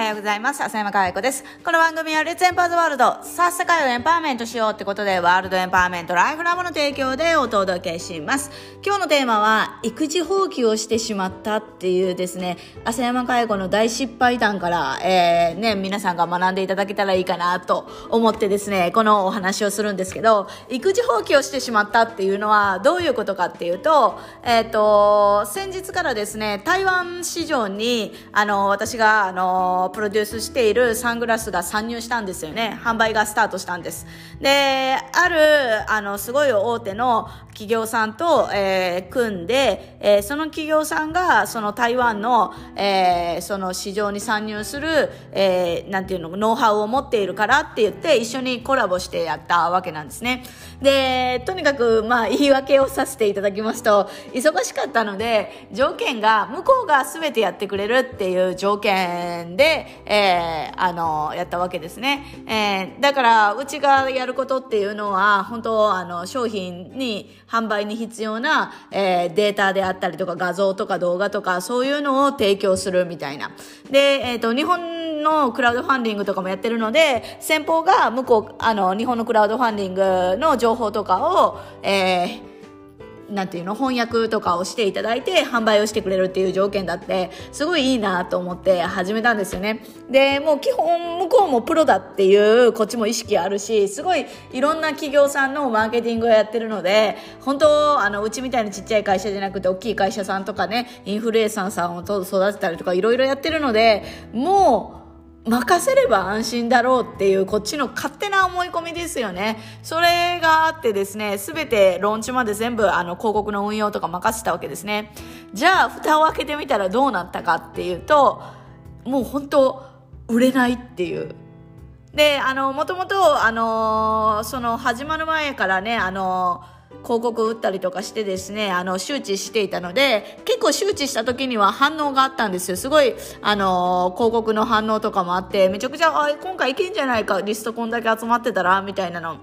はようございます。浅山かわ子です。この番組はレッツエンパーズワールド、さあ世界をエンパワーメントしようってことで、ワールドエンパワーメントライフラボの提供でお届けします。今日のテーマは、育児放棄をしてしまったっていうですね、浅山かわ子の大失敗談から、えー、ね、皆さんが学んでいただけたらいいかなと思ってですね、このお話をするんですけど、育児放棄をしてしまったっていうのはどういうことかっていうと、えっ、ー、と、先日からですね、台湾市場に、あの、私が、あの、プロデュースしているサングラスが参入したんですよね。販売がスタートしたんです。で、ある、あの、すごい大手の企業さんと、えー、組んで、えー、その企業さんが、その台湾の、えー、その市場に参入する、えー、なんていうの、ノウハウを持っているからって言って、一緒にコラボしてやったわけなんですね。で、とにかく、まあ、言い訳をさせていただきますと、忙しかったので、条件が、向こうが全てやってくれるっていう条件で、えー、あの、やったわけですね。えー、だから、うちがやることっていうのは、本当、あの、商品に、販売に必要な、えー、データであったりとか、画像とか動画とか、そういうのを提供するみたいな。で、えっ、ー、と、日本のクラウドファンディングとかもやってるので、先方が向こう、あの、日本のクラウドファンディングの情報とかを、えー、なんていうの？翻訳とかをしていただいて販売をしてくれるっていう条件だってすごいいいなと思って始めたんですよね。でもう基本向こうもプロだっていうこっちも意識あるしすごいいろんな企業さんのマーケティングをやってるので本当あのうちみたいなちっちゃい会社じゃなくて大きい会社さんとかねインフルエンサーさんを育てたりとかいろいろやってるのでもう任せれば安心だろうっていうこっちの勝手な思い込みですよね。それがあってですね、すべてローンチまで全部あの広告の運用とか任せたわけですね。じゃあ蓋を開けてみたらどうなったかっていうと、もう本当売れないっていう。で、あの、もともと、あのその始まる前からね、あの広告打ったりとかしてですね、あの、周知していたので、結構周知した時には反応があったんですよ。すごい、あの、広告の反応とかもあって、めちゃくちゃ、今回いけんじゃないか、リストこんだけ集まってたら、みたいなの。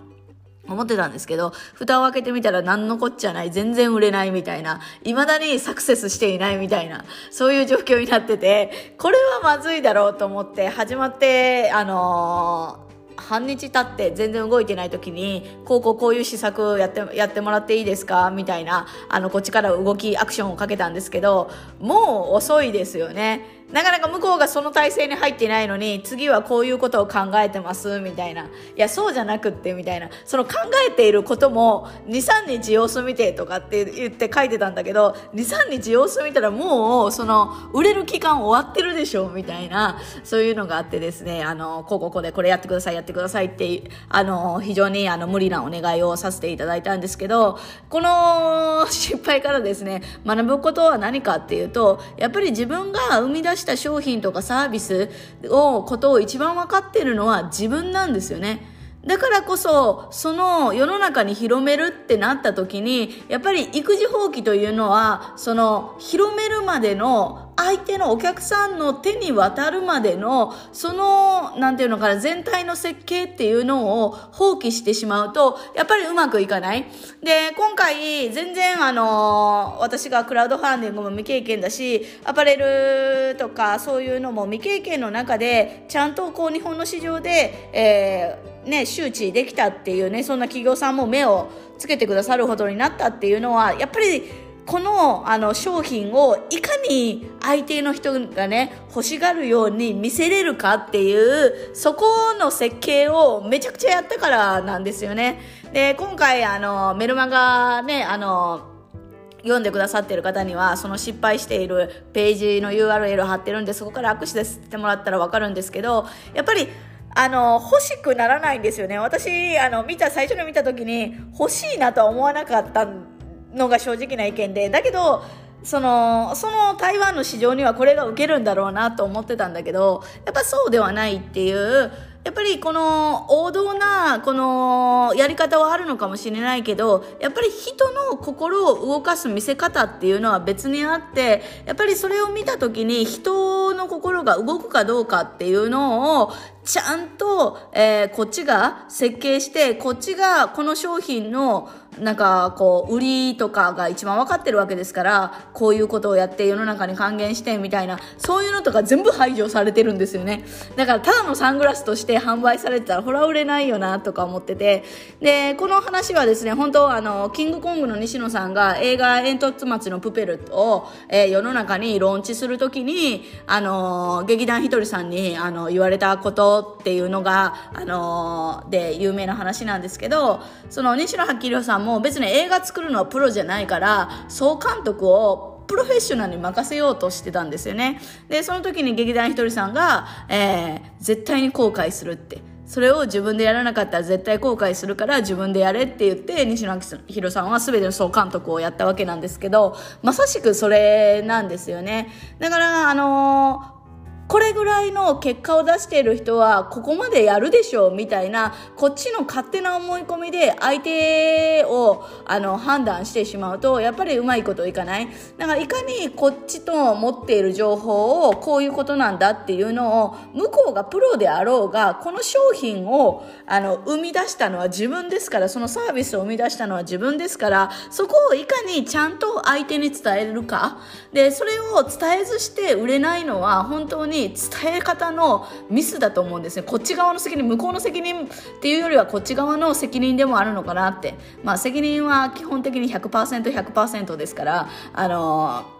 思ってたんですけど、蓋を開けてみたら何のこっちゃない、全然売れないみたいな、未だにサクセスしていないみたいな、そういう状況になってて、これはまずいだろうと思って始まって、あのー半日経って全然動いてない時に、こうこうこういう施策やって、やってもらっていいですか？みたいな、あの、こっちから動き、アクションをかけたんですけど、もう遅いですよね。なかなか向こうがその体制に入ってないのに、次はこういうことを考えてます、みたいな。いや、そうじゃなくって、みたいな。その考えていることも、2、3日様子見てとかって言って書いてたんだけど、2、3日様子見たらもう、その、売れる期間終わってるでしょ、みたいな、そういうのがあってですね、あの、こうこうこうでこれやってください、やってくださいって、あの、非常にあの、無理なお願いをさせていただいたんですけど、この失敗からですね、学ぶことは何かっていうと、やっぱり自分が生み出した商品とかサービスを、ことを一番分かっているのは自分なんですよね。だからこそ、その世の中に広めるってなった時に、やっぱり育児放棄というのは、その広めるまでの相手のお客さんの手に渡るまでの、その、なんていうのかな、全体の設計っていうのを放棄してしまうと、やっぱりうまくいかない。で、今回、全然あの、私がクラウドファンディングも未経験だし、アパレルとかそういうのも未経験の中で、ちゃんとこう日本の市場で、えー、ね、周知できたっていうね、そんな企業さんも目をつけてくださるほどになったっていうのは、やっぱりこのあの商品をいかに相手の人がね欲しがるように見せれるかっていうそこの設計をめちゃくちゃやったからなんですよね。で今回あのメルマガねあの読んでくださってる方にはその失敗しているページの URL 貼ってるんでそこから握手してもらったら分かるんですけどやっぱりあの欲しくならないんですよね。私あの見た最初に見た時に欲しいなとは思わなかったんのが正直な意見でだけどそのその台湾の市場にはこれが受けるんだろうなと思ってたんだけどやっぱそうではないっていうやっぱりこの王道なこのやり方はあるのかもしれないけどやっぱり人の心を動かす見せ方っていうのは別にあってやっぱりそれを見た時に人の心が動くかどうかっていうのをちゃんと、えー、こっちが設計してこっちがこの商品のなんかこう売りとかが一番分かってるわけですからこういうことをやって世の中に還元してみたいなそういうのとか全部排除されてるんですよね。だからただのサングラスとして販売されてたらほら売れないよなとか思っててでこの話はですね本当あのキングコングの西野さんが映画「煙突町のプペル」を、えー、世の中にローンチするときにあの劇団ひとりさんにあの言われたことっていうのがあので有名な話なんですけどその西野昭弘さんも別に映画作るのはプロじゃないから総監督をプロフェッショナルに任せようとしてたんですよね。で、その時に劇団ひとりさんが、えー、絶対に後悔するって。それを自分でやらなかったら絶対後悔するから自分でやれって言って西野ひろさんは全ての総監督をやったわけなんですけどまさしくそれなんですよねだからあのーこれぐらいの結果を出している人はここまでやるでしょうみたいなこっちの勝手な思い込みで相手をあの判断してしまうとやっぱりうまいこといかない。だからいかにこっちと持っている情報をこういうことなんだっていうのを向こうがプロであろうがこの商品をあの生み出したのは自分ですからそのサービスを生み出したのは自分ですからそこをいかにちゃんと相手に伝えるか。でそれを伝えずして売れないのは本当にに伝え方のミスだと思うんですねこっち側の責任向こうの責任っていうよりはこっち側の責任でもあるのかなってまあ責任は基本的に 100%100% 100%ですからあのー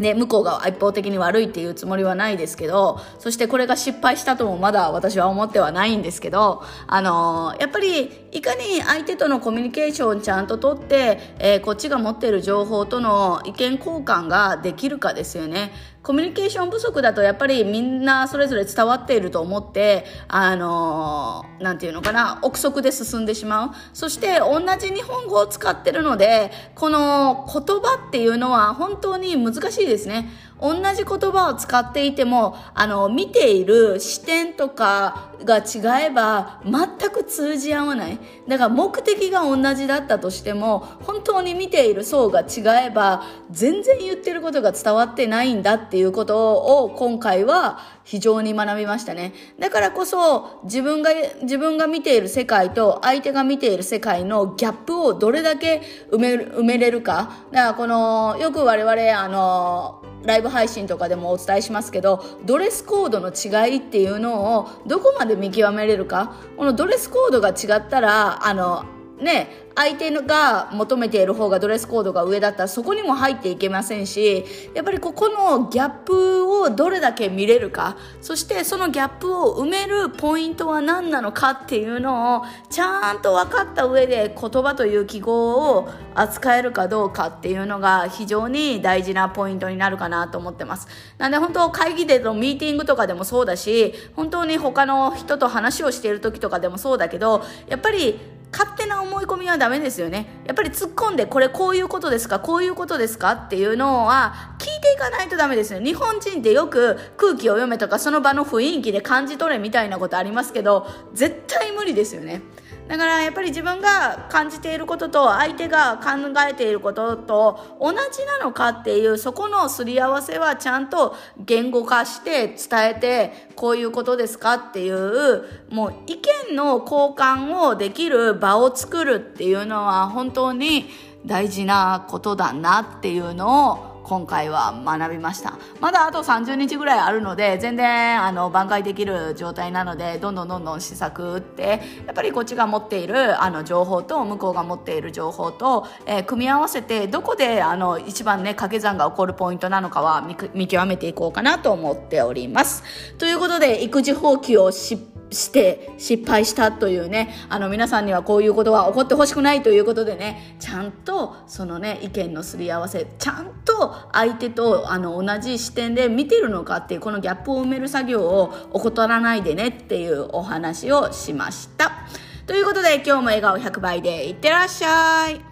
ね、向こうが一方的に悪いっていうつもりはないですけど、そしてこれが失敗したともまだ私は思ってはないんですけど、あのー、やっぱりいかに相手とのコミュニケーションをちゃんと取って、えー、こっちが持っている情報との意見交換ができるかですよね。コミュニケーション不足だとやっぱりみんなそれぞれ伝わっていると思って、あのー、なんていうのかな、憶測で進んでしまう。そして同じ日本語を使ってるので、この言葉っていうのは本当に難しいですね。同じ言葉を使っていても、あの、見ている視点とかが違えば全く通じ合わない。だから目的が同じだったとしても、本当に見ている層が違えば、全然言ってることが伝わってないんだっていうことを今回は非常に学びましたね。だからこそ自分が、自分が見ている世界と相手が見ている世界のギャップをどれだけ埋め埋めれるか。だからこの、よく我々、あの、ライブ配信とかでもお伝えしますけどドレスコードの違いっていうのをどこまで見極めれるか？このドレスコードが違ったらあのね相手が求めている方がドレスコードが上だったらそこにも入っていけませんしやっぱりここのギャップをどれだけ見れるかそしてそのギャップを埋めるポイントは何なのかっていうのをちゃんと分かった上で言葉という記号を扱えるかどうかっていうのが非常に大事なポイントになるかなと思ってます。なんで本当会議でのミーティングとかでもそうだし本当に他の人と話をしている時とかでもそうだけどやっぱり勝手な思い込みはダメですよね。やっぱり突っ込んで、これこういうことですかこういうことですかっていうのは聞いていかないとダメですよ。日本人ってよく空気を読めとかその場の雰囲気で感じ取れみたいなことありますけど、絶対無理ですよね。だからやっぱり自分が感じていることと相手が考えていることと同じなのかっていうそこのすり合わせはちゃんと言語化して伝えてこういうことですかっていうもう意見の交換をできる場を作るっていうのは本当に大事なことだなっていうのを今回は学びました。まだあと30日ぐらいあるので全然あの挽回できる状態なのでどんどんどんどん試作打ってやっぱりこっちが持っているあの情報と向こうが持っている情報と、えー、組み合わせてどこであの一番ね掛け算が起こるポイントなのかは見極めていこうかなと思っております。ということで育児放棄を失敗して失敗したというね、あの皆さんにはこういうことは起こってほしくないということでね、ちゃんとそのね、意見のすり合わせ、ちゃんと相手とあの同じ視点で見てるのかっていう、このギャップを埋める作業を怠らないでねっていうお話をしました。ということで今日も笑顔100倍でいってらっしゃい。